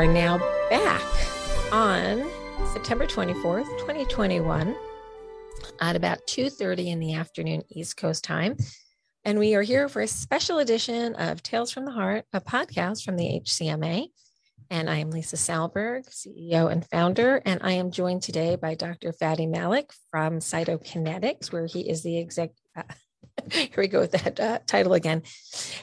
Are now back on September 24th, 2021 at about 2:30 in the afternoon East Coast time. And we are here for a special edition of Tales from the Heart, a podcast from the HCMA. And I am Lisa Salberg, CEO and founder. And I am joined today by Dr. Fady Malik from Cytokinetics, where he is the exec. Uh, here we go with that uh, title again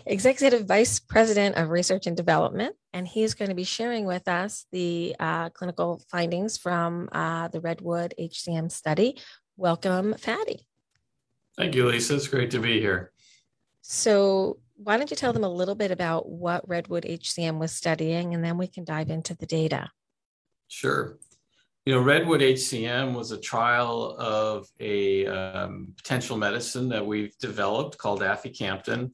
Executive Vice President of Research and Development. And he's going to be sharing with us the uh, clinical findings from uh, the Redwood HCM study. Welcome, Fady. Thank you, Lisa. It's great to be here. So, why don't you tell them a little bit about what Redwood HCM was studying, and then we can dive into the data. Sure. You know, Redwood HCM was a trial of a um, potential medicine that we've developed called aficamten.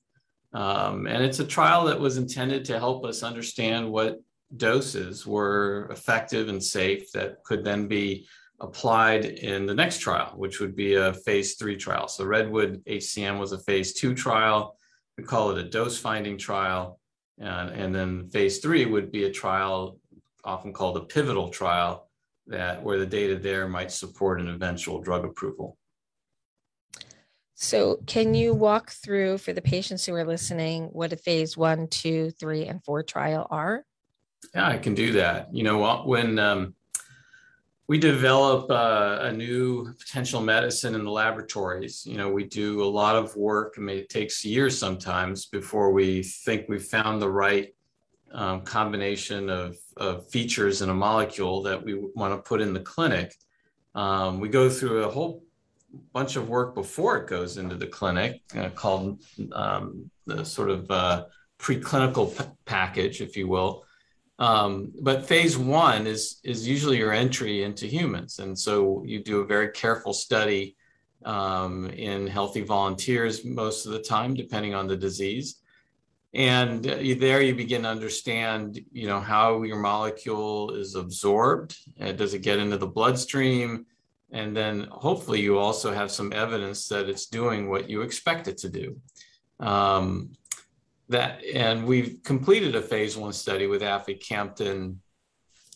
Um, and it's a trial that was intended to help us understand what doses were effective and safe that could then be applied in the next trial, which would be a phase three trial. So Redwood HCM was a phase two trial. We call it a dose finding trial. And, and then phase three would be a trial often called a pivotal trial that where the data there might support an eventual drug approval. So, can you walk through for the patients who are listening what a phase one, two, three, and four trial are? Yeah, I can do that. You know, when um, we develop uh, a new potential medicine in the laboratories. You know, we do a lot of work. I mean, it takes years sometimes before we think we've found the right um, combination of, of, features in a molecule that we want to put in the clinic. Um, we go through a whole bunch of work before it goes into the clinic uh, called um, the sort of uh, preclinical p- package, if you will. Um, but phase one is is usually your entry into humans, and so you do a very careful study um, in healthy volunteers most of the time, depending on the disease. And uh, there you begin to understand, you know, how your molecule is absorbed. Uh, does it get into the bloodstream? And then hopefully you also have some evidence that it's doing what you expect it to do. Um, that and we've completed a phase one study with aficamten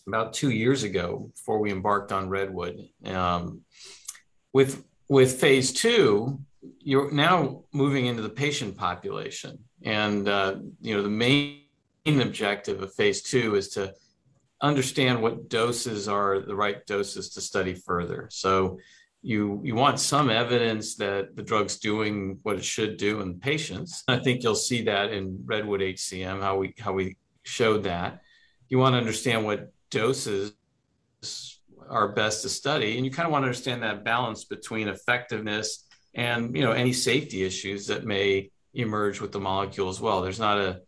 about two years ago before we embarked on redwood um, with with phase two you're now moving into the patient population and uh, you know the main objective of phase two is to understand what doses are the right doses to study further so you you want some evidence that the drug's doing what it should do in patients. I think you'll see that in Redwood HCM how we how we showed that. You want to understand what doses are best to study, and you kind of want to understand that balance between effectiveness and you know any safety issues that may emerge with the molecule as well. There's not a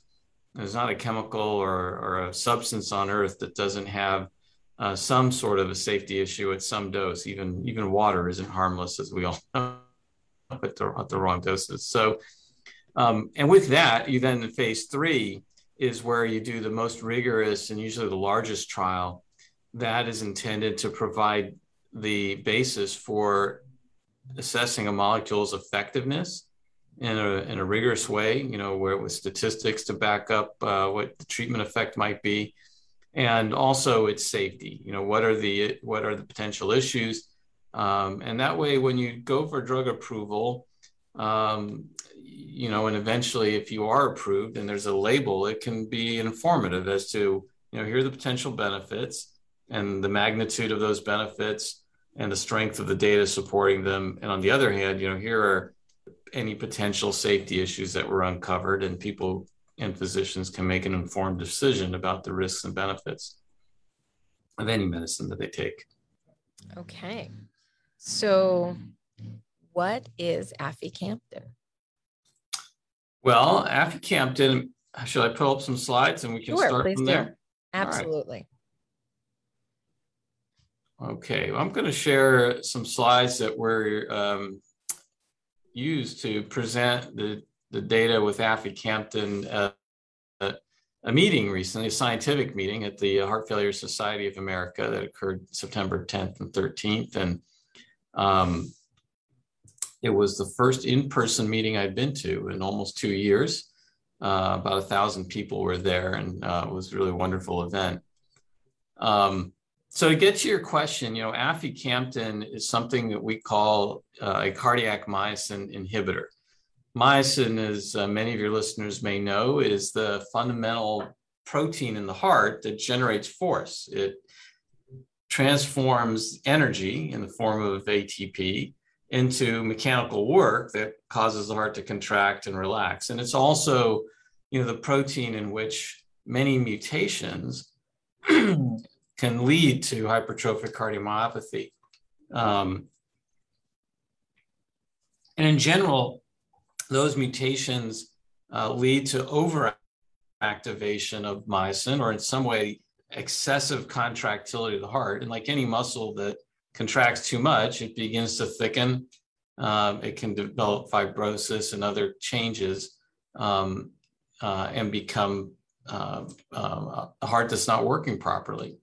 there's not a chemical or, or a substance on earth that doesn't have uh, some sort of a safety issue at some dose. Even even water isn't harmless, as we all know, at the, at the wrong doses. So, um, and with that, you then in phase three is where you do the most rigorous and usually the largest trial that is intended to provide the basis for assessing a molecule's effectiveness in a, in a rigorous way, you know, where with statistics to back up uh, what the treatment effect might be, and also its safety. You know, what are the what are the potential issues? Um, and that way, when you go for drug approval, um, you know, and eventually, if you are approved and there's a label, it can be informative as to you know here are the potential benefits and the magnitude of those benefits and the strength of the data supporting them. And on the other hand, you know, here are any potential safety issues that were uncovered, and people and physicians can make an informed decision about the risks and benefits of any medicine that they take. Okay. So, what is aficamten? Well, aficamten, should I pull up some slides and we can sure, start from do. there? Absolutely. Right. Okay, well, I'm going to share some slides that were um, used to present the the data with aficamten uh, a meeting recently, a scientific meeting at the Heart Failure Society of America that occurred September 10th and 13th. And um, it was the first in person meeting I'd been to in almost two years. Uh, about a thousand people were there, and uh, it was a really wonderful event. Um, so to get to your question, you know, aficamten is something that we call uh, a cardiac myosin inhibitor. Myosin, as uh, many of your listeners may know, is the fundamental protein in the heart that generates force. It transforms energy in the form of ATP into mechanical work that causes the heart to contract and relax. And it's also, you know, the protein in which many mutations can lead to hypertrophic cardiomyopathy. Um, and in general, those mutations uh, lead to overactivation of myosin or in some way excessive contractility of the heart. And like any muscle that contracts too much, it begins to thicken. Um, it can develop fibrosis and other changes um, uh, and become uh, uh, a heart that's not working properly.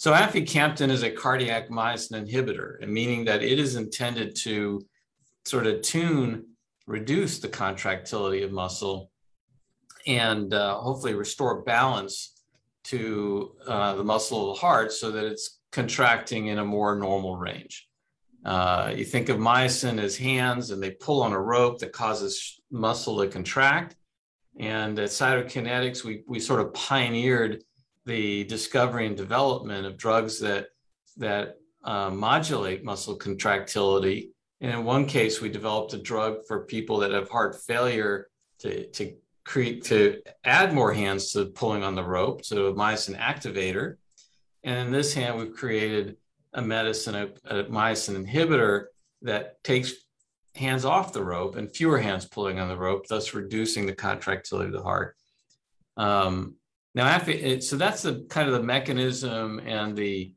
So aficamten is a cardiac myosin inhibitor, meaning that it is intended to sort of tune, reduce the contractility of muscle, and uh, hopefully restore balance to uh, the muscle of the heart so that it's contracting in a more normal range. Uh, you think of myosin as hands and they pull on a rope that causes muscle to contract. And at Cytokinetics, we, we sort of pioneered the discovery and development of drugs that, that uh, modulate muscle contractility. And in one case, we developed a drug for people that have heart failure to, to create to add more hands to pulling on the rope, so a myosin activator. And in this hand, we've created a medicine, a, a myosin inhibitor that takes hands off the rope and fewer hands pulling on the rope, thus reducing the contractility of the heart. Um, now, so that's the kind of the mechanism and the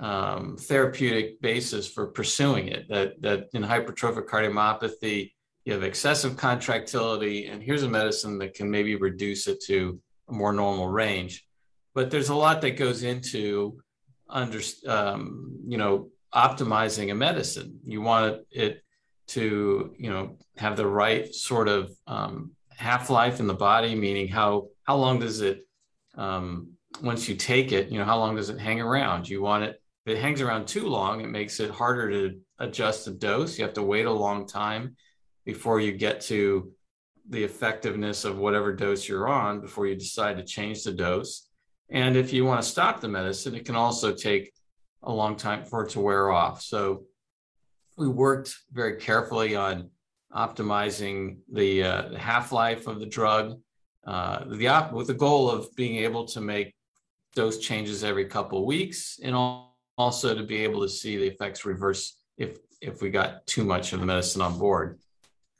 um, therapeutic basis for pursuing it. That that in hypertrophic cardiomyopathy, you have excessive contractility, and here's a medicine that can maybe reduce it to a more normal range. But there's a lot that goes into under, um, you know, optimizing a medicine. You want it to, you know, have the right sort of um, half life in the body, meaning how how long does it um, once you take it, you know, how long does it hang around? You want it. If it hangs around too long, it makes it harder to adjust the dose. You have to wait a long time before you get to the effectiveness of whatever dose you're on before you decide to change the dose. And if you want to stop the medicine, it can also take a long time for it to wear off. So we worked very carefully on optimizing the uh, half life of the drug, uh, the op- with the goal of being able to make dose changes every couple of weeks, and also to be able to see the effects reverse if if we got too much of the medicine on board.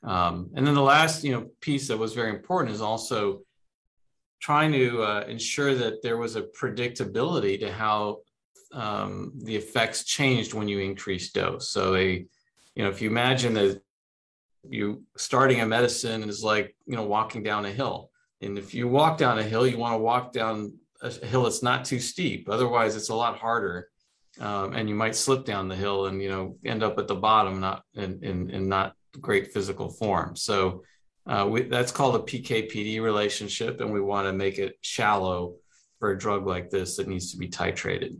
Um, and then the last, you know, piece that was very important is also trying to uh, ensure that there was a predictability to how um, the effects changed when you increase dose. So a, you know, if you imagine that you starting a medicine is like, you know, walking down a hill. And if you walk down a hill, you want to walk down a hill that's not too steep. Otherwise, it's a lot harder. Um, and you might slip down the hill and you know end up at the bottom, not in and, and not great physical form. So uh, we, that's called a PK/PD relationship, and we want to make it shallow for a drug like this that needs to be titrated.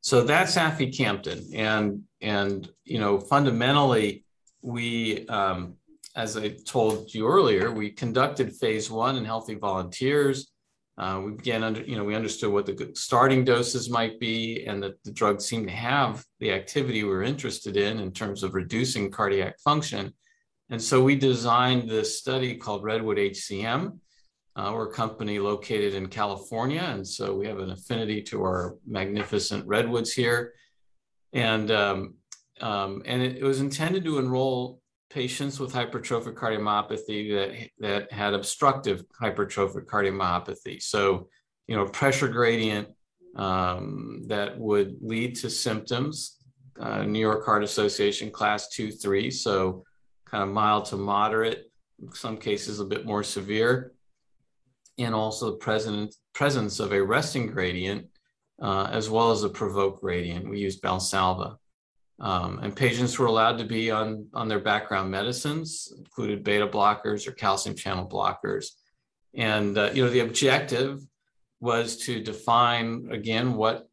So that's aficamten, and and you know fundamentally we, um, as I told you earlier, we conducted phase one in healthy volunteers. Uh, we began under, you know, we understood what the starting doses might be and that the drug seemed to have the activity we were interested in in terms of reducing cardiac function. And so we designed this study called Redwood HCM. Uh, we're a company located in California. And so we have an affinity to our magnificent redwoods here. And, um, um, and it, it was intended to enroll patients with hypertrophic cardiomyopathy that, that had obstructive hypertrophic cardiomyopathy. So, you know, pressure gradient um, that would lead to symptoms, uh, New York Heart Association class two, three. So, kind of mild to moderate, some cases a bit more severe. And also the present, presence of a resting gradient uh, as well as a provoke gradient. We used Valsalva. Um, and patients were allowed to be on, on their background medicines, included beta blockers or calcium channel blockers. And, uh, you know, the objective was to define, again, what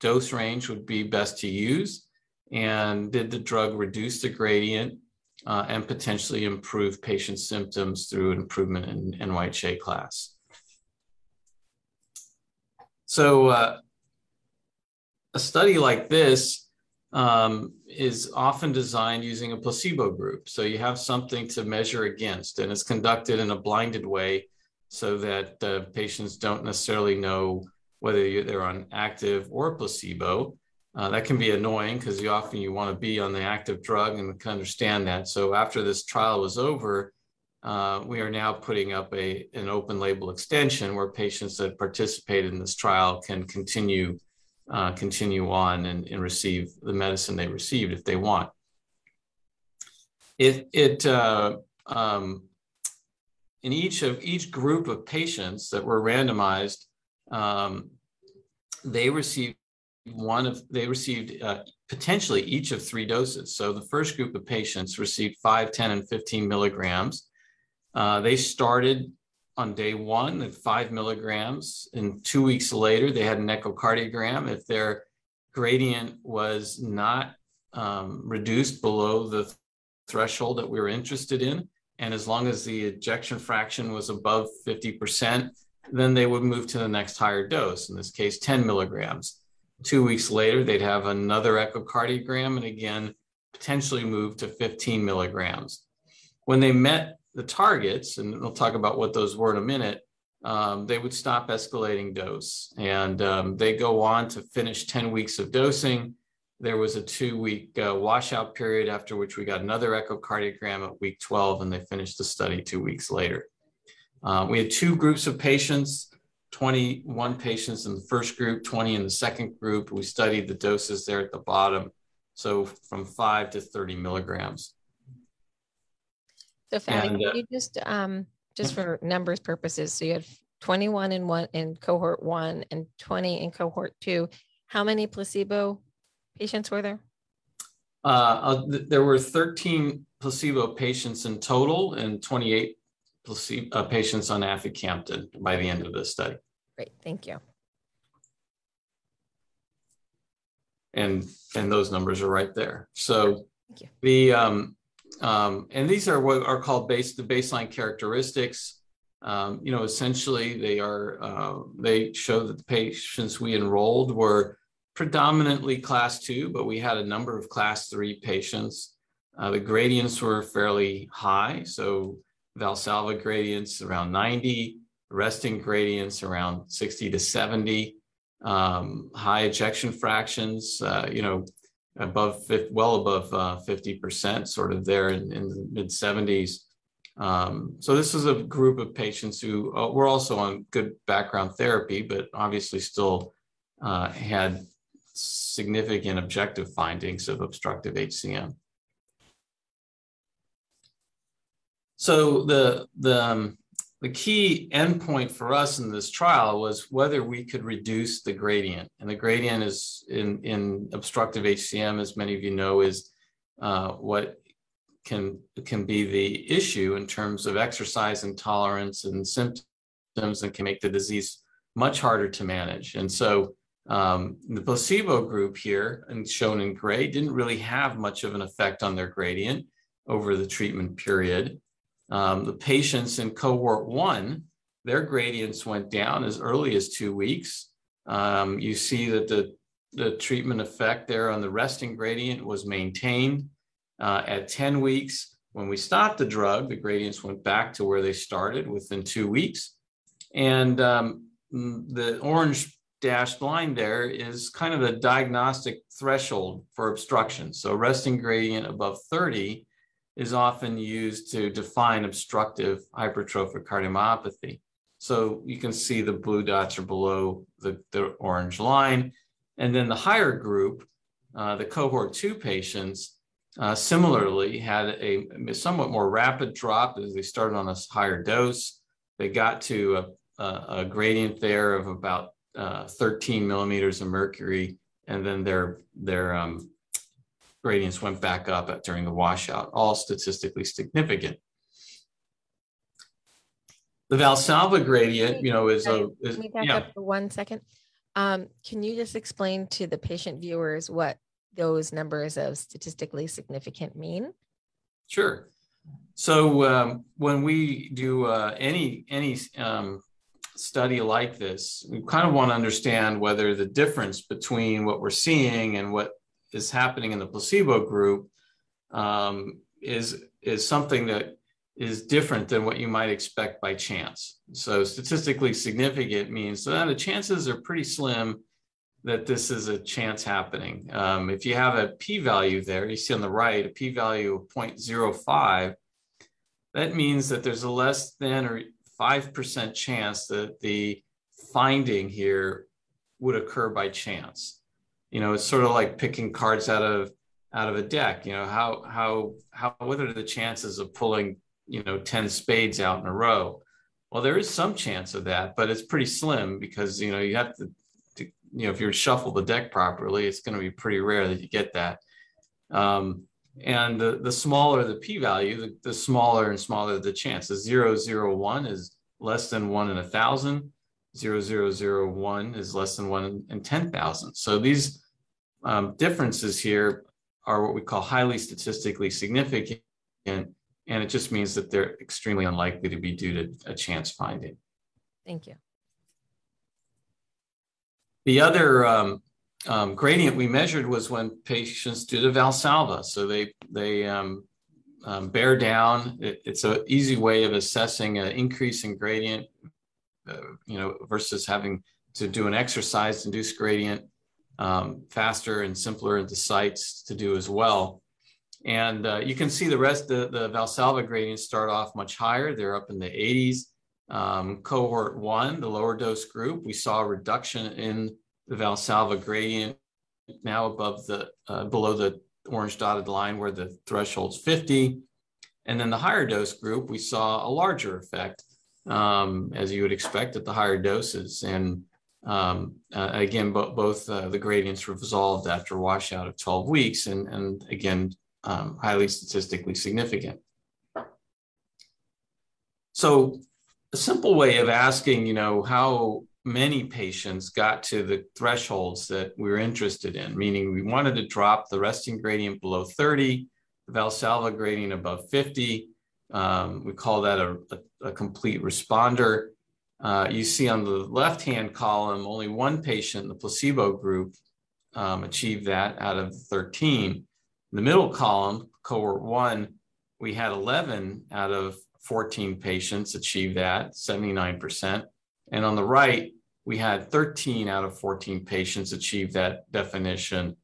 dose range would be best to use. And did the drug reduce the gradient uh, and potentially improve patient symptoms through improvement in NYHA class? So, uh, a study like this um, is often designed using a placebo group. So you have something to measure against, and it's conducted in a blinded way so that uh, patients don't necessarily know whether they're on active or placebo. Uh, that can be annoying because you often you want to be on the active drug and can understand that. So after this trial was over, uh, we are now putting up a an open label extension where patients that participated in this trial can continue uh, continue on and, and, receive the medicine they received if they want. It, it uh, um, in each of each group of patients that were randomized, um, they received one of they received uh, potentially each of three doses. So the first group of patients received 5, 10, and 15 milligrams. Uh, they started on day one at five milligrams, and two weeks later, they had an echocardiogram. If their gradient was not um, reduced below the threshold that we were interested in, and as long as the ejection fraction was above 50%, then they would move to the next higher dose, in this case, 10 milligrams. Two weeks later, they'd have another echocardiogram and again, potentially move to 15 milligrams. When they met the targets, and we'll talk about what those were in a minute, um, they would stop escalating dose. And um, they go on to finish 10 weeks of dosing. There was a two week uh, washout period after which we got another echocardiogram at week 12, and they finished the study two weeks later. Uh, we had two groups of patients 21 patients in the first group, 20 in the second group. We studied the doses there at the bottom. So from five to 30 milligrams. So Fady, and, uh, you just um just for numbers purposes, so you had 21 in one in cohort one and 20 in cohort two. How many placebo patients were there? Uh, uh there were 13 placebo patients in total and 28 placebo uh, patients on aficamten by the end of this study. Great, thank you. And and those numbers are right there. So thank you. the um, um, and these are what are called base the baseline characteristics. Um, you know, essentially they are uh, they show that the patients we enrolled were predominantly class two, but we had a number of class three patients. Uh, the gradients were fairly high, so Valsalva gradients around 90, resting gradients around 60 to 70, um, high ejection fractions, uh, you know, above well above uh, 50%, sort of there in, in the mid 70s. Um, so this is a group of patients who uh, were also on good background therapy, but obviously still uh, had significant objective findings of obstructive HCM. So the the um, the key endpoint for us in this trial was whether we could reduce the gradient. And the gradient is in, in obstructive HCM, as many of you know, is uh, what can, can be the issue in terms of exercise intolerance and symptoms and can make the disease much harder to manage. And so um, the placebo group here, and shown in gray, didn't really have much of an effect on their gradient over the treatment period. Um, the patients in cohort one, their gradients went down as early as two weeks. Um, you see that the, the treatment effect there on the resting gradient was maintained uh, at 10 weeks. When we stopped the drug, the gradients went back to where they started within two weeks. And um, the orange dashed line there is kind of the diagnostic threshold for obstruction. So resting gradient above 30 is often used to define obstructive hypertrophic cardiomyopathy. So you can see the blue dots are below the, the orange line. And then the higher group, uh, the cohort two patients, uh, similarly had a, somewhat more rapid drop as they started on a higher dose. They got to a, a, a gradient there of about uh, 13 millimeters of mercury, and then their their um, gradients went back up during the washout, all statistically significant. The Valsalva gradient, you know, is a is, back yeah. up for one second. Um, can you just explain to the patient viewers what those numbers of statistically significant mean? Sure. So um, when we do uh, any any um, study like this, we kind of want to understand whether the difference between what we're seeing and what is happening in the placebo group um, is is something that is different than what you might expect by chance. So statistically significant means that the chances are pretty slim that this is a chance happening. Um, if you have a p-value there, you see on the right a p-value of 0.05, that means that there's a less than or 5% chance that the finding here would occur by chance. You know, it's sort of like picking cards out of out of a deck. You know, how how how what are the chances of pulling you know 10 spades out in a row? Well there is some chance of that but it's pretty slim because you know you have to, to you know if you shuffle the deck properly it's going to be pretty rare that you get that. Um, and the, the smaller the p-value the, the smaller and smaller the chance. The 001 is less than one in a thousand. 0001 is less than one in 10,000 so these um, differences here are what we call highly statistically significant and it just means that they're extremely unlikely to be due to a chance finding. Thank you. The other um, um, gradient we measured was when patients do the Valsalva. So they they um, um bear down. It, it's an easy way of assessing an increase in gradient, uh, you know, versus having to do an exercise-induced gradient um, faster and simpler in the sites to do as well. And uh, you can see the rest of the, the Valsalva gradients start off much higher. They're up in the 80s. Um, cohort one, the lower dose group, we saw a reduction in the Valsalva gradient now above the, uh, below the orange dotted line where the threshold's 50. And then the higher dose group, we saw a larger effect, um, as you would expect at the higher doses. And um, uh, again, bo- both uh, the gradients resolved after washout of 12 weeks. And, and again, um, highly statistically significant. So a simple way of asking, you know, how many patients got to the thresholds that we were interested in, meaning we wanted to drop the resting gradient below 30, the Valsalva gradient above 50. Um, we call that a, a, a complete responder. Uh, you see on the left-hand column, only one patient the placebo group um, achieved that out of 13 In the middle column, cohort one, we had 11 out of 14 patients achieve that, 79%. And on the right, we had 13 out of 14 patients achieve that definition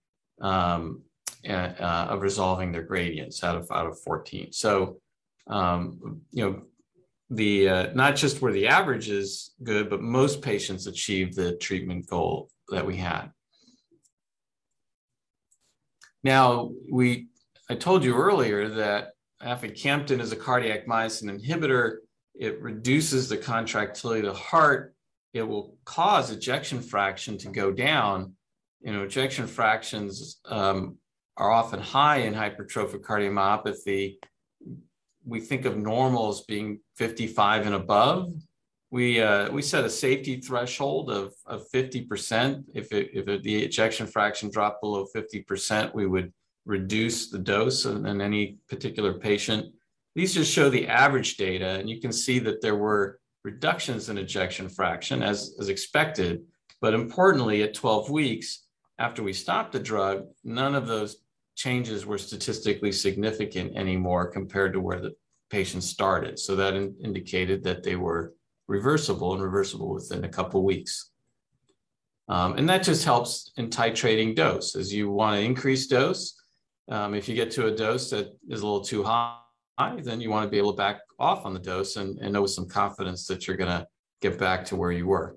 um, uh, of resolving their gradients out of out of 14. So, um, you know, the uh, not just where the average is good, but most patients achieve the treatment goal that we had. Now, we I told you earlier that aficamten is a cardiac myosin inhibitor. It reduces the contractility of the heart. It will cause ejection fraction to go down. You know, ejection fractions um, are often high in hypertrophic cardiomyopathy. We think of normal as being 55 and above we uh, we set a safety threshold of, of 50%. If, it, if it, the ejection fraction dropped below 50%, we would reduce the dose in, in, any particular patient. These just show the average data, and you can see that there were reductions in ejection fraction as, as expected. But importantly, at 12 weeks, after we stopped the drug, none of those changes were statistically significant anymore compared to where the patient started. So that in, indicated that they were reversible and reversible within a couple weeks. Um, and that just helps in titrating dose. As you want to increase dose, um, if you get to a dose that is a little too high, then you want to be able to back off on the dose and, and know with some confidence that you're going to get back to where you were.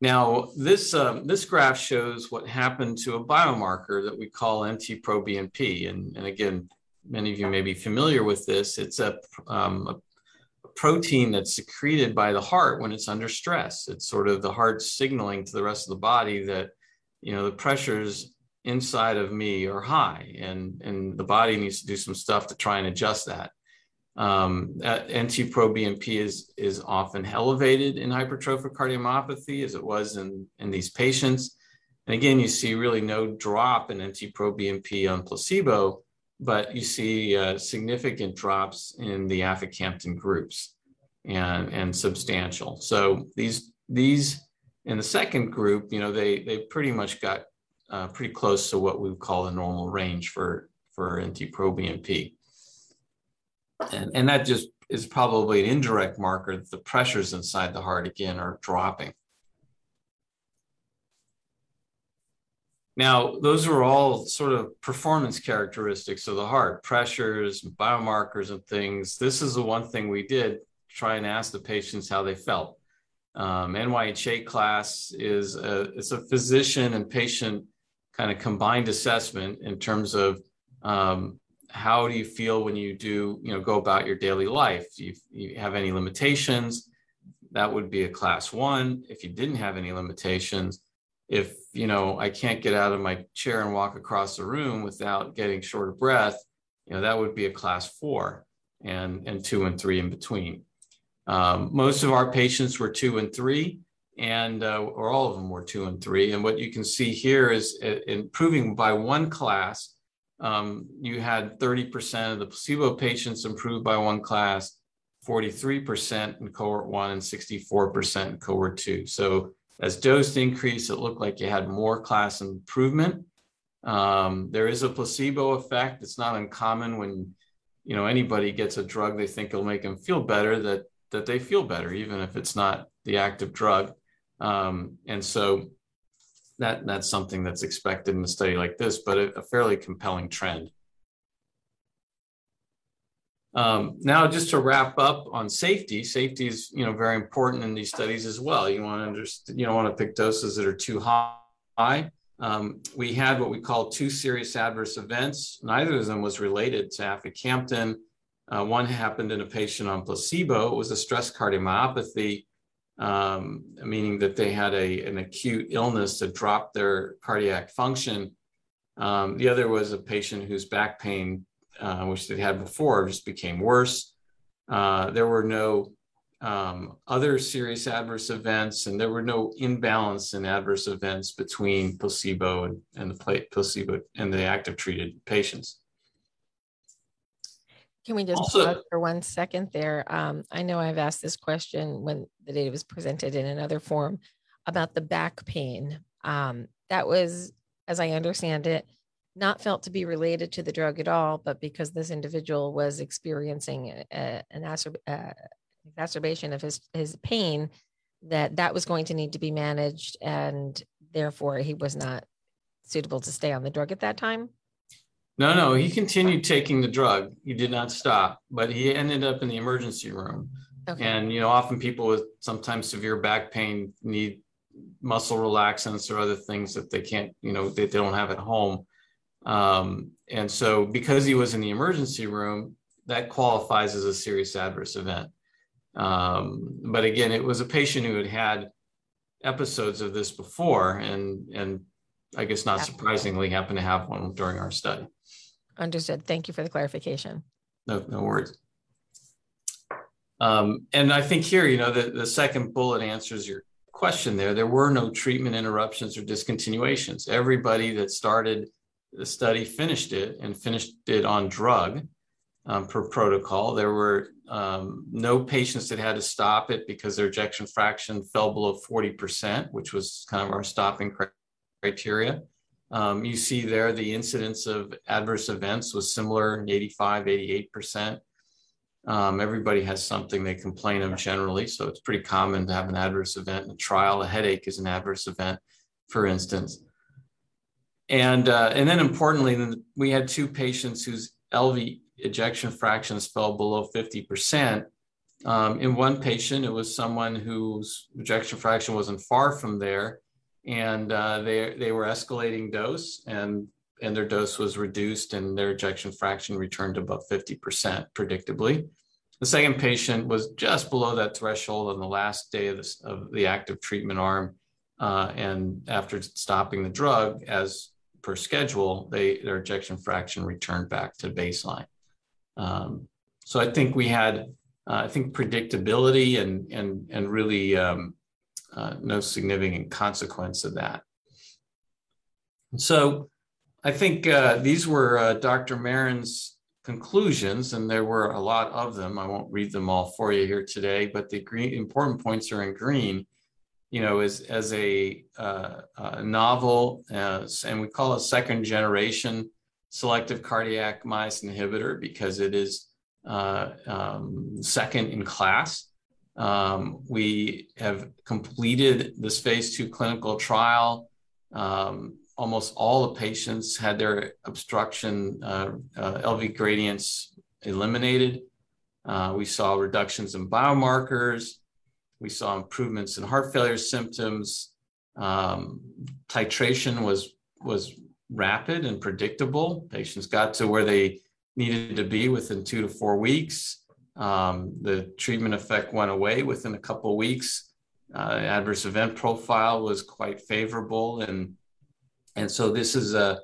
Now, this, um, this graph shows what happened to a biomarker that we call NT-proBNP. And, and again, many of you may be familiar with this. It's a, um, a protein that's secreted by the heart when it's under stress. It's sort of the heart signaling to the rest of the body that, you know, the pressures inside of me are high, and and the body needs to do some stuff to try and adjust that. Um, NT-proBNP is is often elevated in hypertrophic cardiomyopathy, as it was in in these patients. And again, you see really no drop in NT-proBNP on placebo, but you see uh, significant drops in the aficamten groups and, and substantial. So these these in the second group, you know, they they pretty much got uh, pretty close to what we would call the normal range for for NT-proBNP, and and that just is probably an indirect marker that the pressures inside the heart again are dropping. Now, those are all sort of performance characteristics of the heart, pressures, biomarkers, and things. This is the one thing we did try and ask the patients how they felt. Um, NYHA class is a, it's a physician and patient kind of combined assessment in terms of um, how do you feel when you do, you know, go about your daily life? Do you, you have any limitations? That would be a class one. If you didn't have any limitations, if you know I can't get out of my chair and walk across the room without getting short of breath, you know that would be a class four, and and two and three in between. Um, most of our patients were two and three, and uh, or all of them were two and three. And what you can see here is uh, improving by one class. Um, you had 30% of the placebo patients improved by one class, 43% in cohort one, and 64% in cohort two. So as dose increased, it looked like you had more class improvement. Um, there is a placebo effect. It's not uncommon when you know anybody gets a drug they think will make them feel better that that they feel better, even if it's not the active drug. Um, and so that that's something that's expected in a study like this, but a, a fairly compelling trend. Um, now, just to wrap up on safety, safety is you know very important in these studies as well. You want to understand, you don't want to pick doses that are too high. Um, we had what we call two serious adverse events. Neither of them was related to aficamten. Uh, one happened in a patient on placebo. It was a stress cardiomyopathy, um, meaning that they had a, an acute illness that dropped their cardiac function. Um, the other was a patient whose back pain uh, which they had before, just became worse. Uh, there were no um, other serious adverse events, and there were no imbalance in adverse events between placebo and, and the placebo and the active treated patients. Can we just also, pause for one second there? Um, I know I've asked this question when the data was presented in another form about the back pain. Um, that was, as I understand it, not felt to be related to the drug at all, but because this individual was experiencing a, an acerb- uh, exacerbation of his, his pain, that that was going to need to be managed, and therefore he was not suitable to stay on the drug at that time. No, no, he continued taking the drug. He did not stop, but he ended up in the emergency room. Okay. And you know, often people with sometimes severe back pain need muscle relaxants or other things that they can't, you know, they, they don't have at home. Um, and so, because he was in the emergency room, that qualifies as a serious adverse event. Um, but again, it was a patient who had had episodes of this before, and and I guess not surprisingly happened to have one during our study. Understood. Thank you for the clarification. No, no worries. Um, and I think here, you know, the, the second bullet answers your question there. There were no treatment interruptions or discontinuations. Everybody that started the study finished it and finished it on drug um, per protocol. There were um, no patients that had to stop it because their ejection fraction fell below 40%, which was kind of our stopping criteria. Um, you see there the incidence of adverse events was similar 85, 88%. Um, everybody has something they complain of generally, so it's pretty common to have an adverse event in a trial. A headache is an adverse event, for instance. And, uh, and then importantly, we had two patients whose LV ejection fractions fell below 50%. Um, in one patient, it was someone whose ejection fraction wasn't far from there, and uh, they, they were escalating dose, and, and their dose was reduced, and their ejection fraction returned above 50%, predictably. The second patient was just below that threshold on the last day of, this, of the active treatment arm. Uh, and after stopping the drug, as per schedule, they their ejection fraction returned back to baseline. Um, so I think we had, uh, I think predictability and and and really um, uh, no significant consequence of that. So I think uh, these were uh, Dr. Maron's conclusions, and there were a lot of them. I won't read them all for you here today, but the green, important points are in green. You know, as as a, uh, a novel, uh, and we call it second generation selective cardiac myosin inhibitor because it is uh, um, second in class. Um, we have completed this phase two clinical trial. Um, almost all the patients had their obstruction uh, uh, LV gradients eliminated. Uh, we saw reductions in biomarkers. We saw improvements in heart failure symptoms. Um, titration was was rapid and predictable. Patients got to where they needed to be within two to four weeks. Um, the treatment effect went away within a couple weeks. Uh, adverse event profile was quite favorable, and and so this is a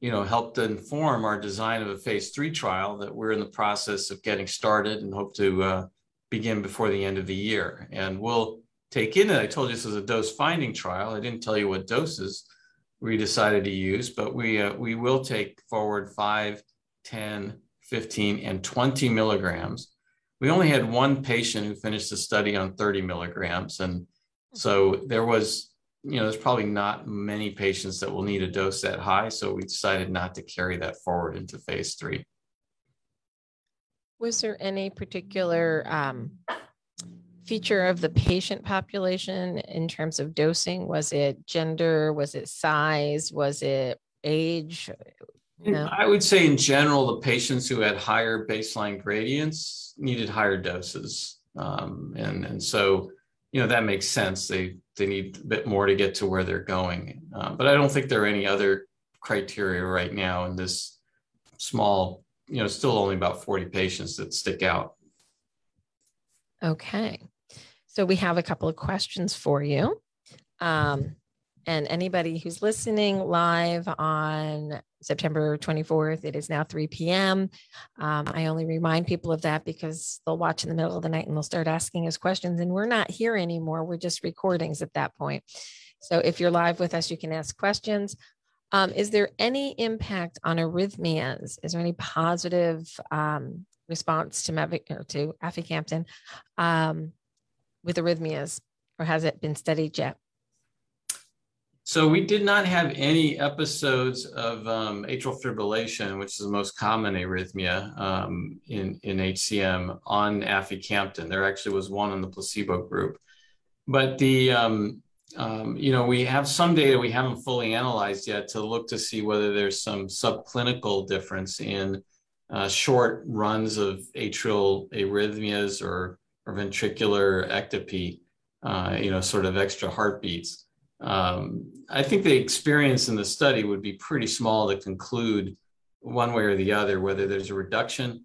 you know helped inform our design of a phase three trial that we're in the process of getting started and hope to uh, begin before the end of the year. And we'll take in it. I told you this was a dose finding trial. I didn't tell you what doses we decided to use, but we uh, we will take forward 5, 10, 15, and 20 milligrams we only had one patient who finished the study on 30 milligrams. And so there was, you know, there's probably not many patients that will need a dose that high. So we decided not to carry that forward into phase three. Was there any particular um, feature of the patient population in terms of dosing? Was it gender? Was it size? Was it age? Yeah. I would say in general, the patients who had higher baseline gradients needed higher doses. Um, and, and so, you know, that makes sense. They, they need a bit more to get to where they're going. Uh, but I don't think there are any other criteria right now in this small, you know, still only about 40 patients that stick out. Okay. So we have a couple of questions for you. Um, and anybody who's listening live on September 24th, it is now 3 p.m. Um, I only remind people of that because they'll watch in the middle of the night and they'll start asking us questions. And we're not here anymore. We're just recordings at that point. So if you're live with us, you can ask questions. Um, is there any impact on arrhythmias? Is there any positive um, response to, Mavic, to aficamten um, with arrhythmias, or has it been studied yet? So we did not have any episodes of um, atrial fibrillation, which is the most common arrhythmia um, in, in HCM, on aficamten. There actually was one in the placebo group. But the, um, um, you know, we have some data we haven't fully analyzed yet to look to see whether there's some subclinical difference in uh, short runs of atrial arrhythmias or, or ventricular ectopy, uh, you know, sort of extra heartbeats. Um, I think the experience in the study would be pretty small to conclude one way or the other whether there's a reduction.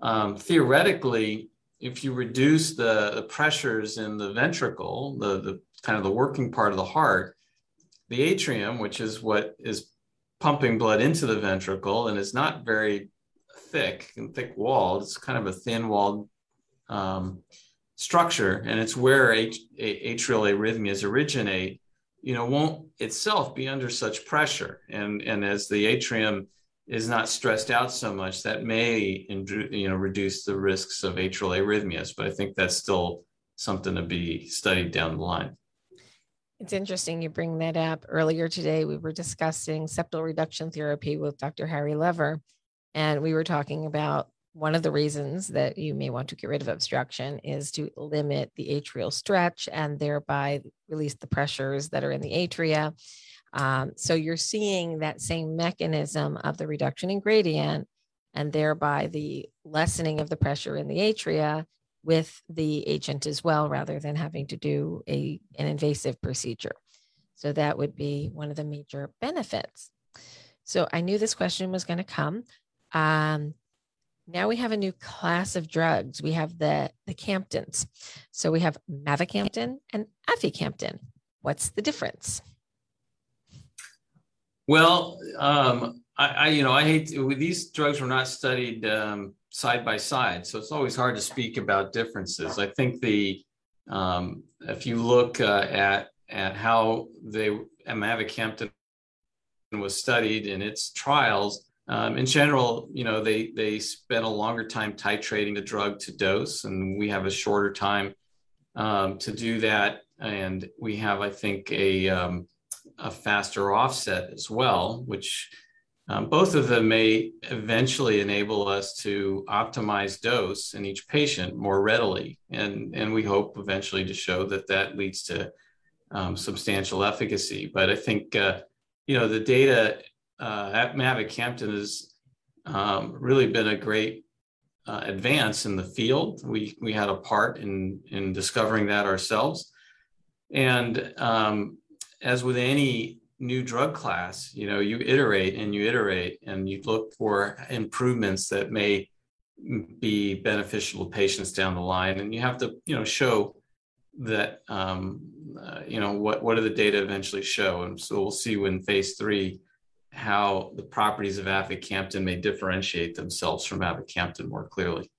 Um, theoretically, if you reduce the, the pressures in the ventricle, the, the kind of the working part of the heart, the atrium, which is what is pumping blood into the ventricle and is not very thick and thick walled, it's kind of a thin walled um, structure, and it's where atrial arrhythmias originate you know, won't itself be under such pressure. And, and as the atrium is not stressed out so much, that may, you know, reduce the risks of atrial arrhythmias. But I think that's still something to be studied down the line. It's interesting you bring that up. Earlier today, we were discussing septal reduction therapy with Dr. Harry Lever, and we were talking about one of the reasons that you may want to get rid of obstruction is to limit the atrial stretch and thereby release the pressures that are in the atria. Um, so you're seeing that same mechanism of the reduction in gradient and thereby the lessening of the pressure in the atria with the agent as well, rather than having to do a, an invasive procedure. So that would be one of the major benefits. So I knew this question was going to come. Um, now we have a new class of drugs. We have the the Camptons. So we have mavacamten and aficamten. What's the difference? Well, um, I, I, you know, I hate to, these drugs were not studied um, side by side, so it's always hard to speak about differences. I think the um, if you look uh, at at how they mavacamten was studied in its trials, um, in general, you know, they they spent a longer time titrating the drug to dose, and we have a shorter time um, to do that, and we have, I think, a um, a faster offset as well, which um, both of them may eventually enable us to optimize dose in each patient more readily. And, and we hope eventually to show that that leads to um, substantial efficacy. But I think, uh, you know, the data uh, at Mavacamten has um, really been a great uh, advance in the field. We, we had a part in, in discovering that ourselves. And um, as with any new drug class, you know, you iterate and you iterate and you look for improvements that may be beneficial to patients down the line. And you have to, you know, show that, um, uh, you know, what, what do the data eventually show? And so we'll see when phase three, how the properties of aficamten may differentiate themselves from aficamten more clearly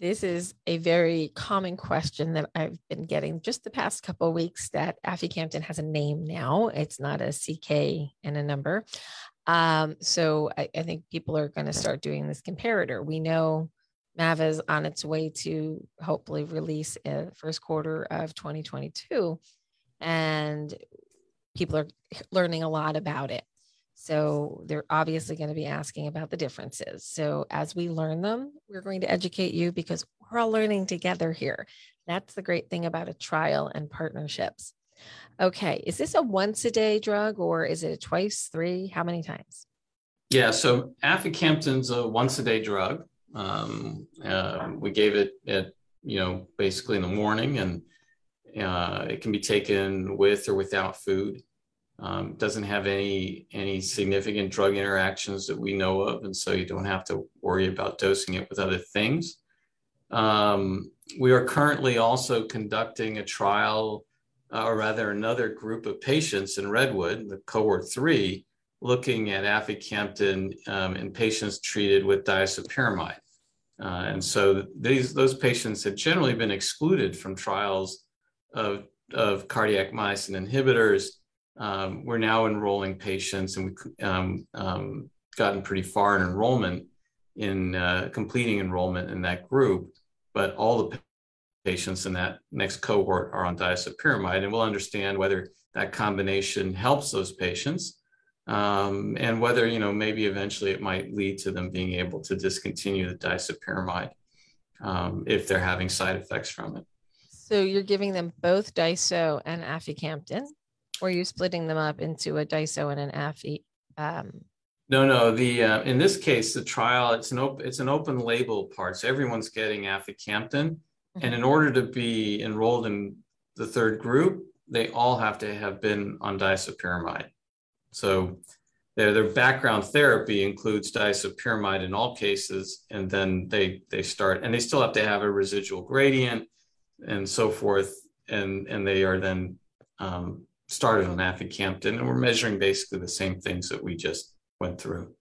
this is a very common question that I've been getting just the past couple of weeks that aficamten has a name now. It's not a CK and a number. Um, so I, I, think people are going to start doing this comparator. We know MAV is on its way to hopefully release in first quarter of 2022. And people are learning a lot about it. So they're obviously going to be asking about the differences. So as we learn them, we're going to educate you because we're all learning together here. That's the great thing about a trial and partnerships. Okay, is this a once a day drug or is it a twice, three? How many times? Yeah, so aficamten's a once a day drug. Um, uh, we gave it at you know basically in the morning, and uh, it can be taken with or without food. Um, doesn't have any any significant drug interactions that we know of, and so you don't have to worry about dosing it with other things. Um, we are currently also conducting a trial, uh, or rather, another group of patients in Redwood, the cohort three, looking at aficamten um, in patients treated with disopyramide. Uh, and so these those patients had generally been excluded from trials of, of cardiac myosin inhibitors um, we're now enrolling patients and we've um, um, gotten pretty far in enrollment in uh, completing enrollment in that group. But all the patients in that next cohort are on disopyramide, and we'll understand whether that combination helps those patients. Um, and whether you know maybe eventually it might lead to them being able to discontinue the disopyramide um, if they're having side effects from it. So you're giving them both diso and aficamten. Or are you splitting them up into a DISO and an AFI? Um, no, no. The uh, in this case, the trial it's an open it's an open label part, so everyone's getting aficamten, mm-hmm. and in order to be enrolled in the third group, they all have to have been on disopyramide. So their their background therapy includes disopyramide in all cases, and then they they start and they still have to have a residual gradient and so forth, and and they are then um, started on aficamten, and we're measuring basically the same things that we just went through.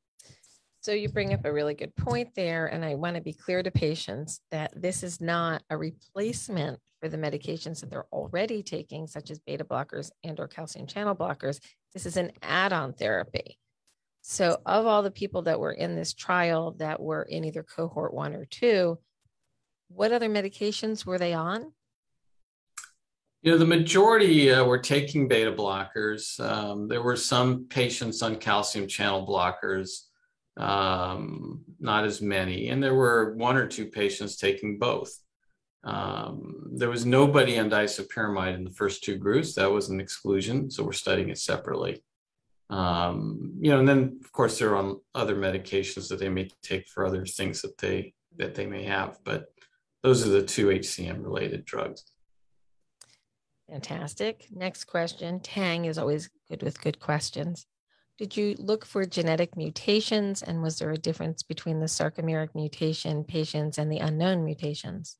So you bring up a really good point there, and I want to be clear to patients that this is not a replacement for the medications that they're already taking, such as beta blockers and or calcium channel blockers. This is an add-on therapy. So of all the people that were in this trial that were in either cohort one or two, what other medications were they on? You know, the majority uh, were taking beta blockers. Um, there were some patients on calcium channel blockers, um, not as many. And there were one or two patients taking both. Um, there was nobody on disopyramide in the first two groups. That was an exclusion. So we're studying it separately. Um, you know, and then of course they're on other medications that they may take for other things that they that they may have. But those are the two HCM related drugs. Fantastic. Next question. Tang is always good with good questions. Did you look for genetic mutations and was there a difference between the sarcomeric mutation patients and the unknown mutations?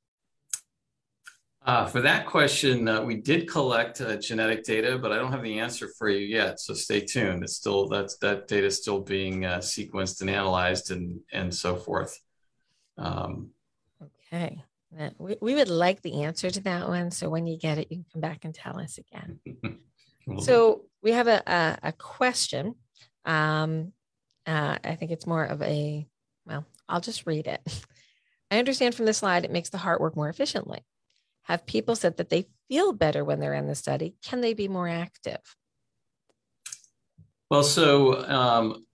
Uh, for that question, uh, we did collect uh, genetic data, but I don't have the answer for you yet. So stay tuned. It's still that's that data is still being uh, sequenced and analyzed and and so forth. Um, okay, we, we would like the answer to that one. So when you get it, you can come back and tell us again. so we have a a, a question. Um, uh, I think it's more of a well. I'll just read it. I understand from the slide it makes the heart work more efficiently. Have people said that they feel better when they're in the study? Can they be more active? Well, so um,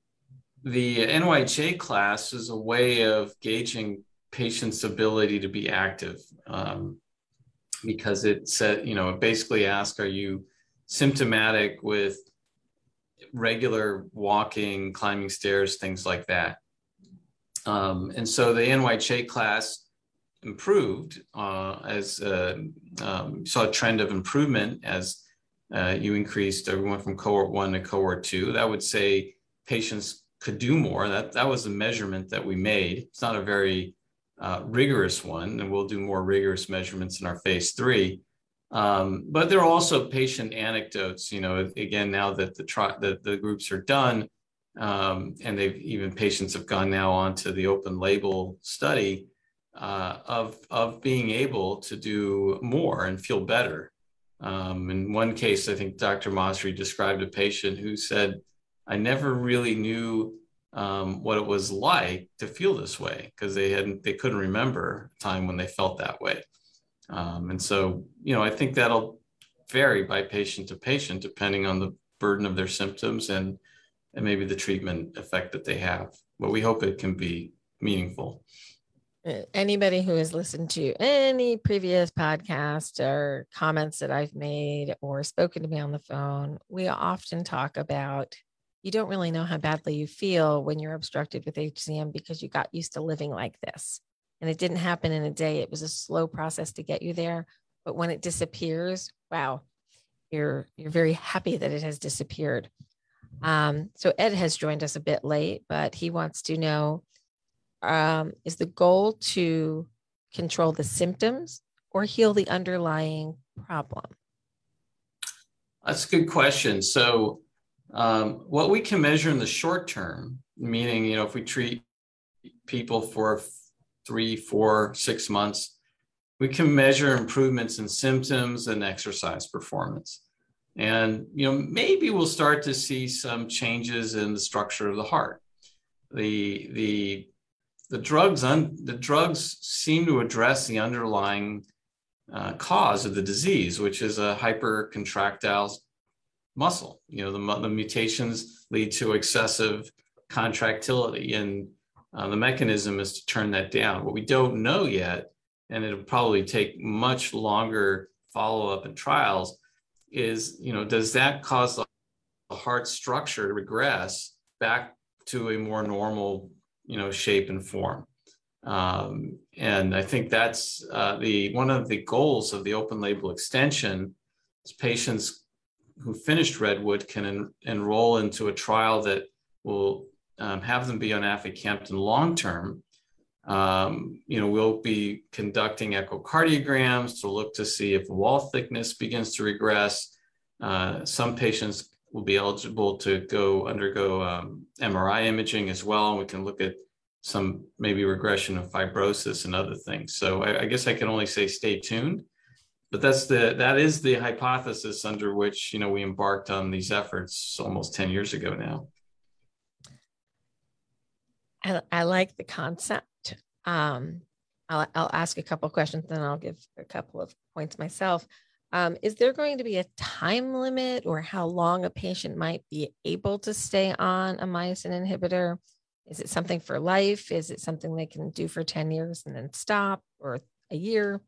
the NYHA class is a way of gauging patients' ability to be active um, because it said, you know, it basically asks, are you symptomatic with regular walking, climbing stairs, things like that? Um, and so the NYHA class improved uh, as uh, um, saw a trend of improvement as uh, you increased went from cohort one to cohort two. That would say patients could do more. That that was the measurement that we made. It's not a very uh, rigorous one, and we'll do more rigorous measurements in our phase three. Um, but there are also patient anecdotes. You know, again, now that the tri- the, the groups are done, um, and they've even patients have gone now onto the open label study uh, of of being able to do more and feel better. Um, in one case, I think Dr. Masri described a patient who said, "I never really knew um, what it was like to feel this way because they hadn't they couldn't remember a time when they felt that way." Um, and so, you know, I think that'll vary by patient to patient depending on the burden of their symptoms and and maybe the treatment effect that they have. But we hope it can be meaningful. Uh, anybody who has listened to any previous podcast or comments that I've made or spoken to me on the phone, we often talk about you don't really know how badly you feel when you're obstructed with HCM because you got used to living like this. And it didn't happen in a day. It was a slow process to get you there. But when it disappears, wow, you're you're very happy that it has disappeared. Um, so Ed has joined us a bit late, but he wants to know um, is the goal to control the symptoms or heal the underlying problem? That's a good question. So, um, what we can measure in the short term, meaning, you know, if we treat people for three, four, six months, we can measure improvements in symptoms and exercise performance. And, you know, maybe we'll start to see some changes in the structure of the heart. The, the the drugs un, the drugs seem to address the underlying uh, cause of the disease, which is a hypercontractile muscle. You know, the, the mutations lead to excessive contractility, and uh, the mechanism is to turn that down. What we don't know yet, and it'll probably take much longer follow up and trials, is you know, does that cause the heart structure to regress back to a more normal you know shape and form um, and i think that's uh, the one of the goals of the open label extension is patients who finished redwood can en- enroll into a trial that will um, have them be on aficamten long term um, you know we'll be conducting echocardiograms to look to see if wall thickness begins to regress uh, some patients will be eligible to go undergo um, MRI imaging as well. And we can look at some maybe regression of fibrosis and other things. So I, I, guess I can only say stay tuned. But that's the that is the hypothesis under which you know we embarked on these efforts almost 10 years ago now. I, I like the concept. Um, I'll, I'll ask a couple questions, then I'll give a couple of points myself. Um, is there going to be a time limit or how long a patient might be able to stay on a myosin inhibitor? Is it something for life? Is it something they can do for 10 years and then stop or a year?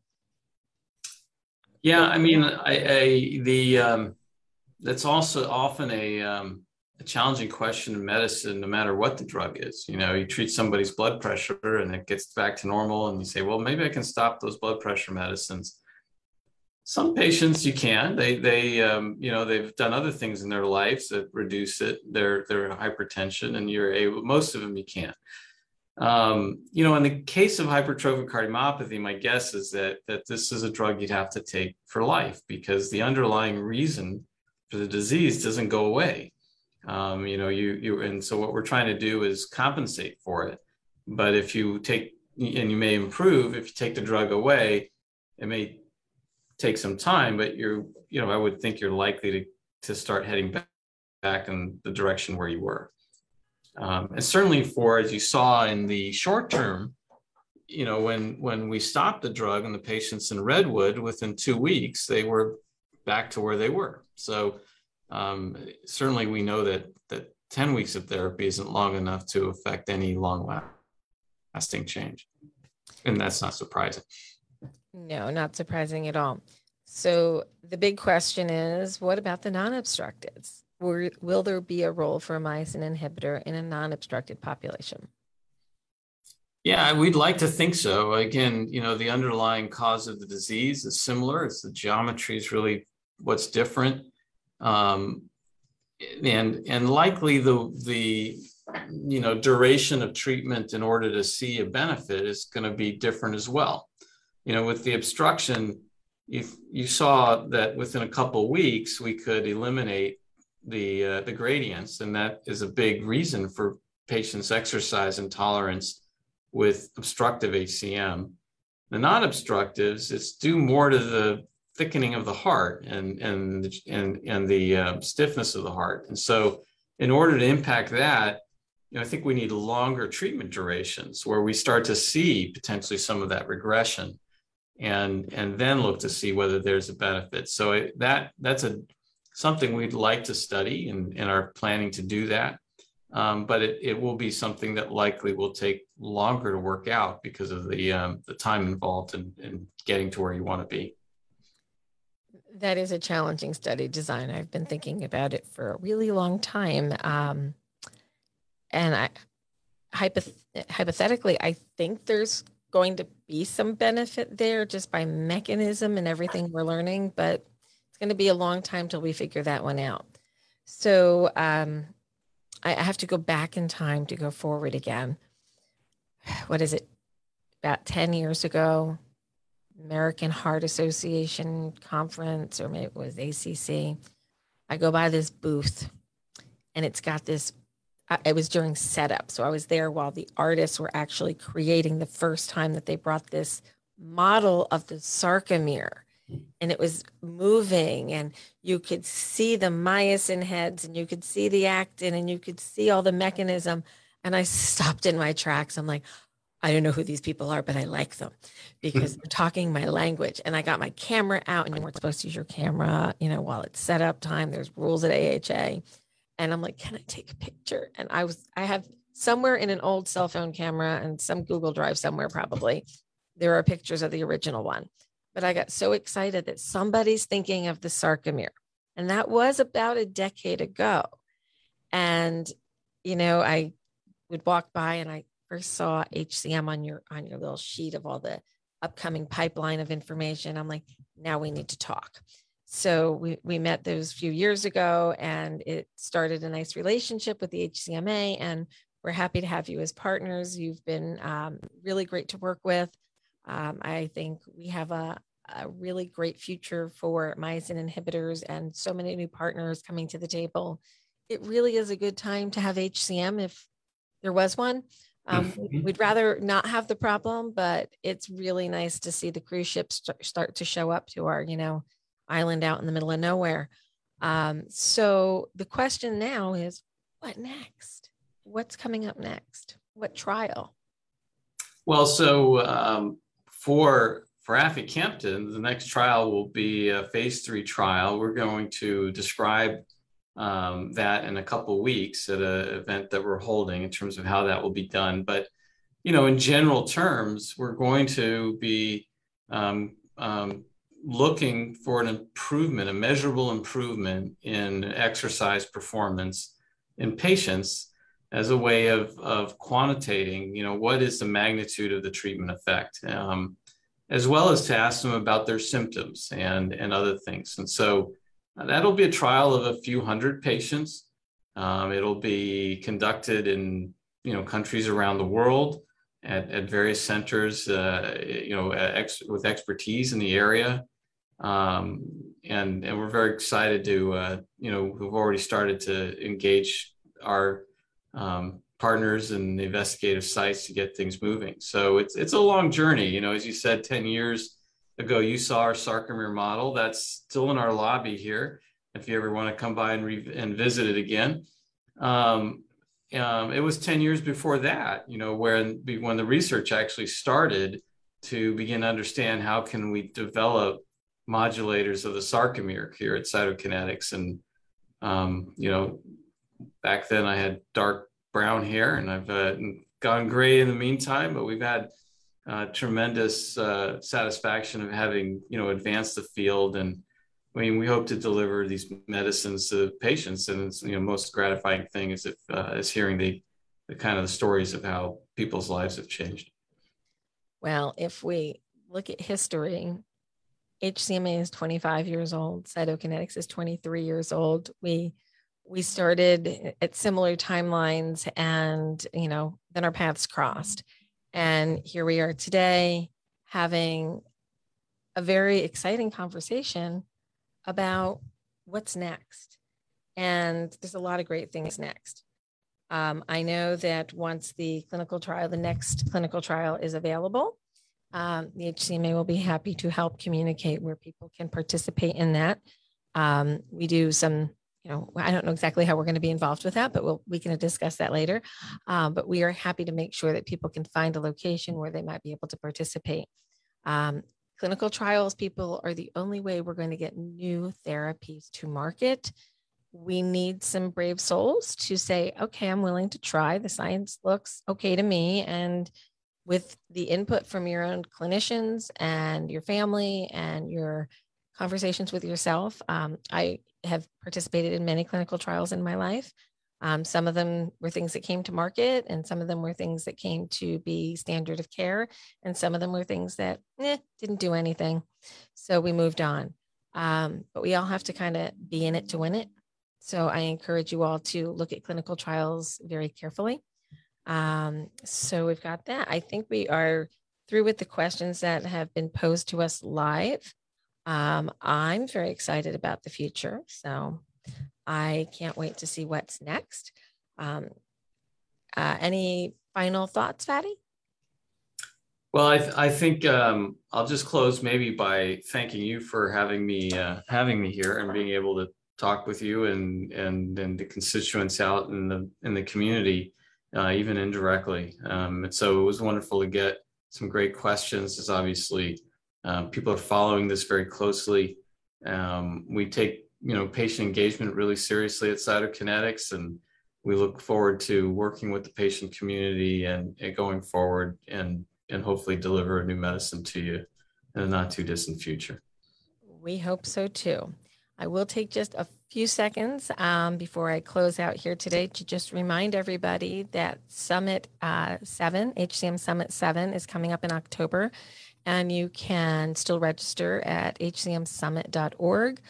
Yeah, I mean, I, I the um, that's also often a, um, a challenging question in medicine, no matter what the drug is. You know, you treat somebody's blood pressure and it gets back to normal, and you say, well, maybe I can stop those blood pressure medicines. Some patients you can. They they um, you know they've done other things in their lives that reduce it their their hypertension and you're able most of them you can't Um, you know, in the case of hypertrophic cardiomyopathy, my guess is that that this is a drug you'd have to take for life because the underlying reason for the disease doesn't go away. Um, you know, you you and so what we're trying to do is compensate for it. But if you take and you may improve if you take the drug away, it may take some time, but you're you know I would think you're likely to to start heading back back in the direction where you were. Um, and certainly for, as you saw in the short term, you know, when, when we stopped the drug and the patients in Redwood, within two weeks, they were back to where they were. So um, certainly we know that, that 10 weeks of therapy isn't long enough to affect any long lasting change. And that's not surprising. No, not surprising at all. So the big question is what about the non will there be a role for a myosin inhibitor in a non-obstructed population? Yeah, we'd like to think so. Again, you know, the underlying cause of the disease is similar. It's the geometry is really what's different, um, and and likely the the you know duration of treatment in order to see a benefit is going to be different as well. You know, with the obstruction, you you saw that within a couple weeks we could eliminate the uh, the gradients, and that is a big reason for patients' exercise intolerance with obstructive HCM. The non-obstructives, it's due more to the thickening of the heart and and and and the uh, stiffness of the heart. And so, in order to impact that, you know, I think we need longer treatment durations where we start to see potentially some of that regression, and and then look to see whether there's a benefit. So it, that that's a something we'd like to study and, and are planning to do that. Um, but it, it will be something that likely will take longer to work out because of the, um, the time involved in, in getting to where you want to be. That is a challenging study design. I've been thinking about it for a really long time. Um, and I, hypoth- hypothetically, I think there's going to be some benefit there just by mechanism and everything we're learning, but it's going to be a long time till we figure that one out. So um, I have to go back in time to go forward again. What is it? About 10 years ago, American Heart Association conference, or maybe it was ACC. I go by this booth and it's got this. It was during setup. So I was there while the artists were actually creating the first time that they brought this model of the sarcomere and it was moving and you could see the myosin heads and you could see the actin and you could see all the mechanism. And i stopped in my tracks. I'm like i don't know who these people are but i like them because they're talking my language. And i got my camera out and you weren't supposed to use your camera you know while it's set up time there's rules at aha and i'm like can i take a picture? And i was i have somewhere in an old cell phone camera and some google drive somewhere probably there are pictures of the original one but I got so excited that somebody's thinking of the sarcomere. And that was about a decade ago. And, you know, I would walk by and I first saw HCM on your on your little sheet of all the upcoming pipeline of information. I'm like, now we need to talk. So we, we met those few years ago and it started a nice relationship with the HCMA and we're happy to have you as partners. You've been um, really great to work with. Um, I think we have a, a really great future for myosin inhibitors and so many new partners coming to the table. It really is a good time to have HCM if there was one. Um, mm-hmm. We'd rather not have the problem, but it's really nice to see the cruise ships start to show up to our, you know, island out in the middle of nowhere. Um, so the question now is, what next? What's coming up next? What trial? Well, so um, for for aficamten, the next trial will be a phase three trial. We're going to describe um, that in a couple weeks at an event that we're holding in terms of how that will be done. But you know, in general terms, we're going to be um, um, looking for an improvement, a measurable improvement in exercise performance in patients as a way of, of quantitating, you know, what is the magnitude of the treatment effect. Um, as well as to ask them about their symptoms and, and other things. And so uh, that'll be a trial of a few hundred patients. Um, it'll be conducted in you know countries around the world. at, at various centers, uh, you know, ex, with expertise in the area. Um, and, and we're very excited to, uh, you know, we've already started to engage our um, partners and investigative sites to get things moving. So it's, it's a long journey. You know, as you said, 10 years ago, you saw our sarcomere model that's still in our lobby here. If you ever want to come by and, re- and visit it again. Um, um, it was 10 years before that, you know, when, when the research actually started to begin to understand how can we develop modulators of the sarcomere here at Cytokinetics. And, um, you know, back then I had dark brown hair and I've uh, gone gray in the meantime, but we've had uh, tremendous uh, satisfaction of having, you know, advanced the field and I mean, we hope to deliver these medicines to patients, and it's, you know, most gratifying thing is if uh, is hearing the the kind of the stories of how people's lives have changed. Well, if we look at history, HCMA is 25 years old. Cytokinetics is 23 years old. We we started at similar timelines, and you know, then our paths crossed, and here we are today, having a very exciting conversation about what's next. And there's a lot of great things next. Um, I know that once the clinical trial, the next clinical trial is available, um, the HCMA will be happy to help communicate where people can participate in that. Um, we do some, you know, I don't know exactly how we're going to be involved with that, but we'll, we can discuss that later. Um, but we are happy to make sure that people can find a location where they might be able to participate. Um, clinical trials people are the only way we're going to get new therapies to market. We need some brave souls to say, okay, I'm willing to try. The science looks okay to me. And with the input from your own clinicians and your family and your conversations with yourself, um, I have participated in many clinical trials in my life. Um, some of them were things that came to market, and some of them were things that came to be standard of care, and some of them were things that eh, didn't do anything. So we moved on. Um, but we all have to kind of be in it to win it. So I encourage you all to look at clinical trials very carefully. Um, so we've got that. I think we are through with the questions that have been posed to us live. Um, I'm very excited about the future. So I can't wait to see what's next. Um, uh, any final thoughts, Fady? Well, I, th- I think um, I'll just close maybe by thanking you for having me uh, having me here and being able to talk with you and and and the constituents out in the in the community, uh, even indirectly. Um, and so it was wonderful to get some great questions. As obviously um, people are following this very closely. Um, we take you know patient engagement really seriously at Cytokinetics, and we look forward to working with the patient community and, and going forward and and hopefully deliver a new medicine to you in a not too distant future. We hope so too. I will take just a few seconds um, before I close out here today to just remind everybody that Summit uh, 7, HCM Summit 7, is coming up in October, and you can still register at hcmsummit.org.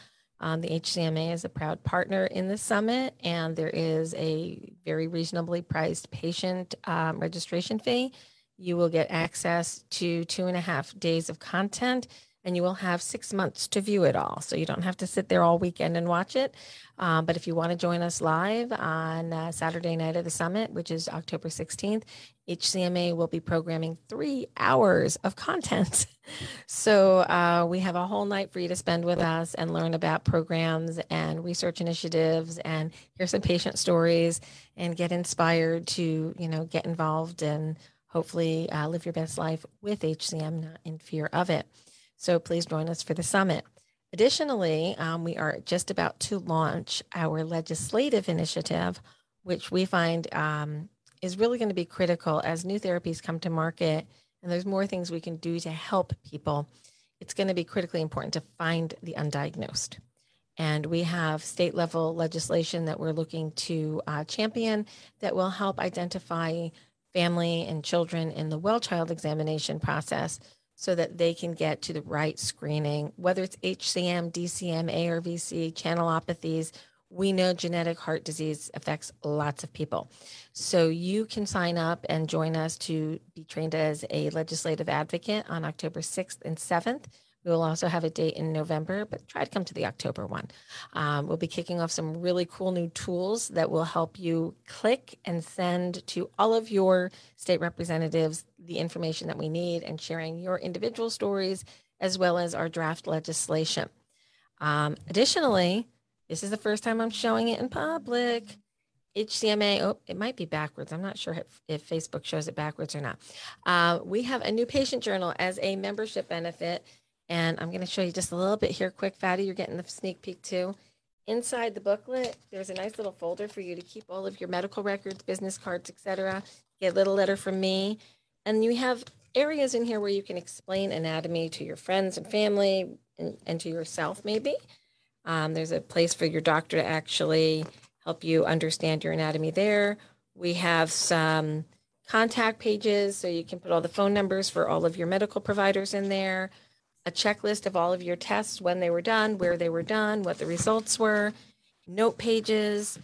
Um, the HCMA is a proud partner in the summit, and there is a very reasonably priced patient um, registration fee. You will get access to two and a half days of content and you will have six months to view it all. So you don't have to sit there all weekend and watch it. Um, but if you want to join us live on uh, Saturday night of the summit, which is October 16th, HCMA will be programming three hours of content. so uh, we have a whole night for you to spend with us and learn about programs and research initiatives and hear some patient stories and get inspired to, you know, get involved and hopefully uh, live your best life with HCM, not in fear of it. So please join us for the summit. Additionally, um, we are just about to launch our legislative initiative, which we find um, is really going to be critical as new therapies come to market and there's more things we can do to help people. It's going to be critically important to find the undiagnosed. And we have state level legislation that we're looking to uh, champion that will help identify family and children in the well child examination process so that they can get to the right screening, whether it's HCM, DCM, ARVC, channelopathies. we know genetic heart disease affects lots of people. So you can sign up and join us to be trained as a legislative advocate on October 6th and 7th. We will also have a date in November, but try to come to the October one. Um, we'll be kicking off some really cool new tools that will help you click and send to all of your state representatives the information that we need and sharing your individual stories as well as our draft legislation. Um, additionally, this is the first time I'm showing it in public. HCMA, oh, it might be backwards. I'm not sure if, if Facebook shows it backwards or not. Uh, we have a new patient journal as a membership benefit. And I'm going to show you just a little bit here quick, Fady. You're getting the sneak peek too. Inside the booklet, there's a nice little folder for you to keep all of your medical records, business cards, etc. Get a little letter from me. And you have areas in here where you can explain anatomy to your friends and family and, and to yourself, maybe. Um, there's a place for your doctor to actually help you understand your anatomy there. We have some contact pages so you can put all the phone numbers for all of your medical providers in there, a checklist of all of your tests, when they were done, where they were done, what the results were, note pages,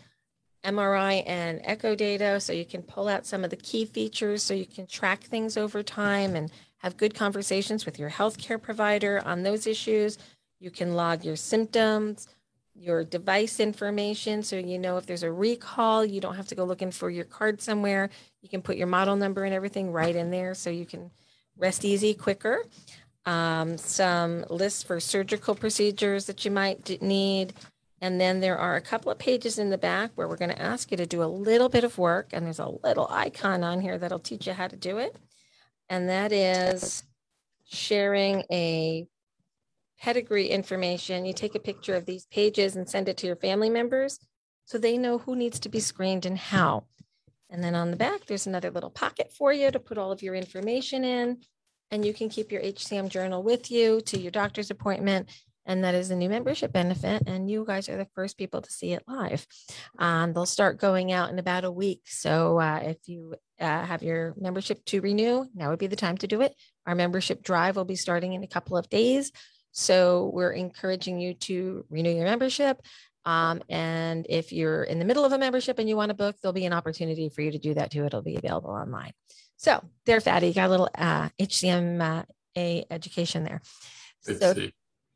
MRI and echo data so you can pull out some of the key features so you can track things over time and have good conversations with your healthcare provider on those issues. You can log your symptoms, your device information so you know if there's a recall, you don't have to go looking for your card somewhere. You can put your model number and everything right in there so you can rest easy quicker. Um, some lists for surgical procedures that you might need. And then there are a couple of pages in the back where we're going to ask you to do a little bit of work. And there's a little icon on here that'll teach you how to do it. And that is sharing a pedigree information. You take a picture of these pages and send it to your family members so they know who needs to be screened and how. And then on the back, there's another little pocket for you to put all of your information in. And you can keep your HCM journal with you to your doctor's appointment. And that is a new membership benefit. And you guys are the first people to see it live. Um, they'll start going out in about a week. So uh, if you uh, have your membership to renew, now would be the time to do it. Our membership drive will be starting in a couple of days. So we're encouraging you to renew your membership. Um, and if you're in the middle of a membership and you want to book, there'll be an opportunity for you to do that too. It'll be available online. So there, Fady, got a little uh, HCM uh, education there. So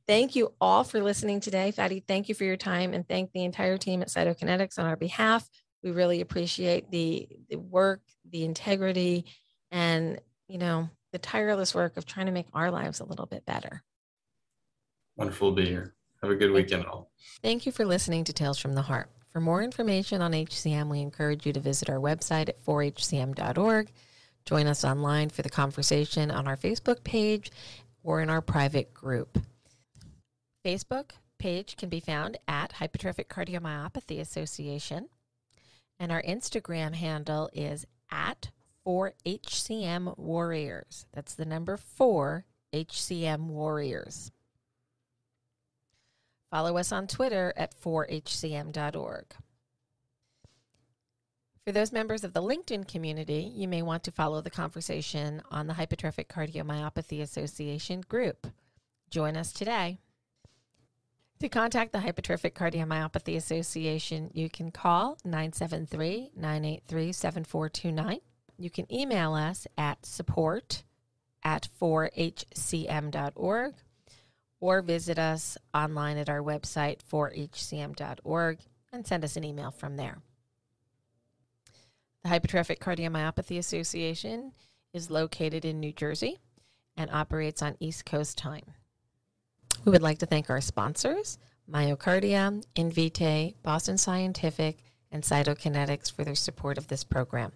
thank you all for listening today. Fady, thank you for your time and thank the entire team at Cytokinetics on our behalf. We really appreciate the, the work, the integrity, and you know, the tireless work of trying to make our lives a little bit better. Wonderful to be here. Have a good weekend, all. Thank you for listening to Tales from the Heart. For more information on HCM, we encourage you to visit our website at 4hcm.org. Join us online for the conversation on our Facebook page or in our private group. Facebook page can be found at Hypertrophic Cardiomyopathy Association, and our Instagram handle is at 4HCM Warriors. That's the number 4 HCM Warriors. Follow us on Twitter at 4hcm.org. For those members of the LinkedIn community, you may want to follow the conversation on the Hypertrophic Cardiomyopathy Association group. Join us today. To contact the Hypertrophic Cardiomyopathy Association, you can call 973 983 7429. You can email us at support at 4hcm.org or visit us online at our website, 4hcm.org, and send us an email from there. Hypertrophic Cardiomyopathy Association is located in New Jersey and operates on East Coast time. We would like to thank our sponsors, MyoKardia, Invitae, Boston Scientific, and Cytokinetics for their support of this program.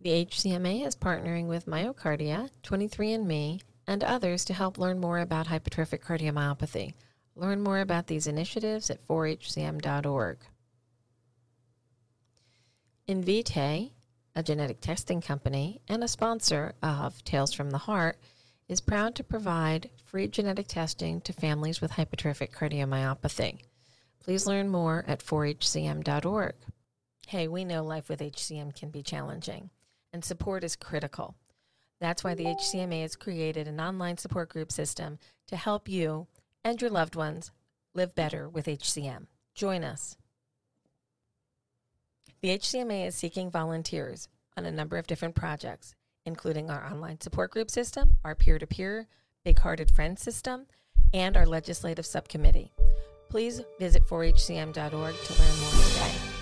The HCMA is partnering with MyoKardia, 23andMe, and others to help learn more about hypertrophic cardiomyopathy. Learn more about these initiatives at 4hcm.org. Invitae, a genetic testing company and a sponsor of Tales from the Heart, is proud to provide free genetic testing to families with hypertrophic cardiomyopathy. Please learn more at 4hcm.org. Hey, we know life with HCM can be challenging, and support is critical. That's why the HCMA has created an online support group system to help you and your loved ones live better with HCM. Join us. The HCMA is seeking volunteers on a number of different projects, including our online support group system, our peer to peer, Big Hearted Friends system, and our legislative subcommittee. Please visit 4hcm.org to learn more today.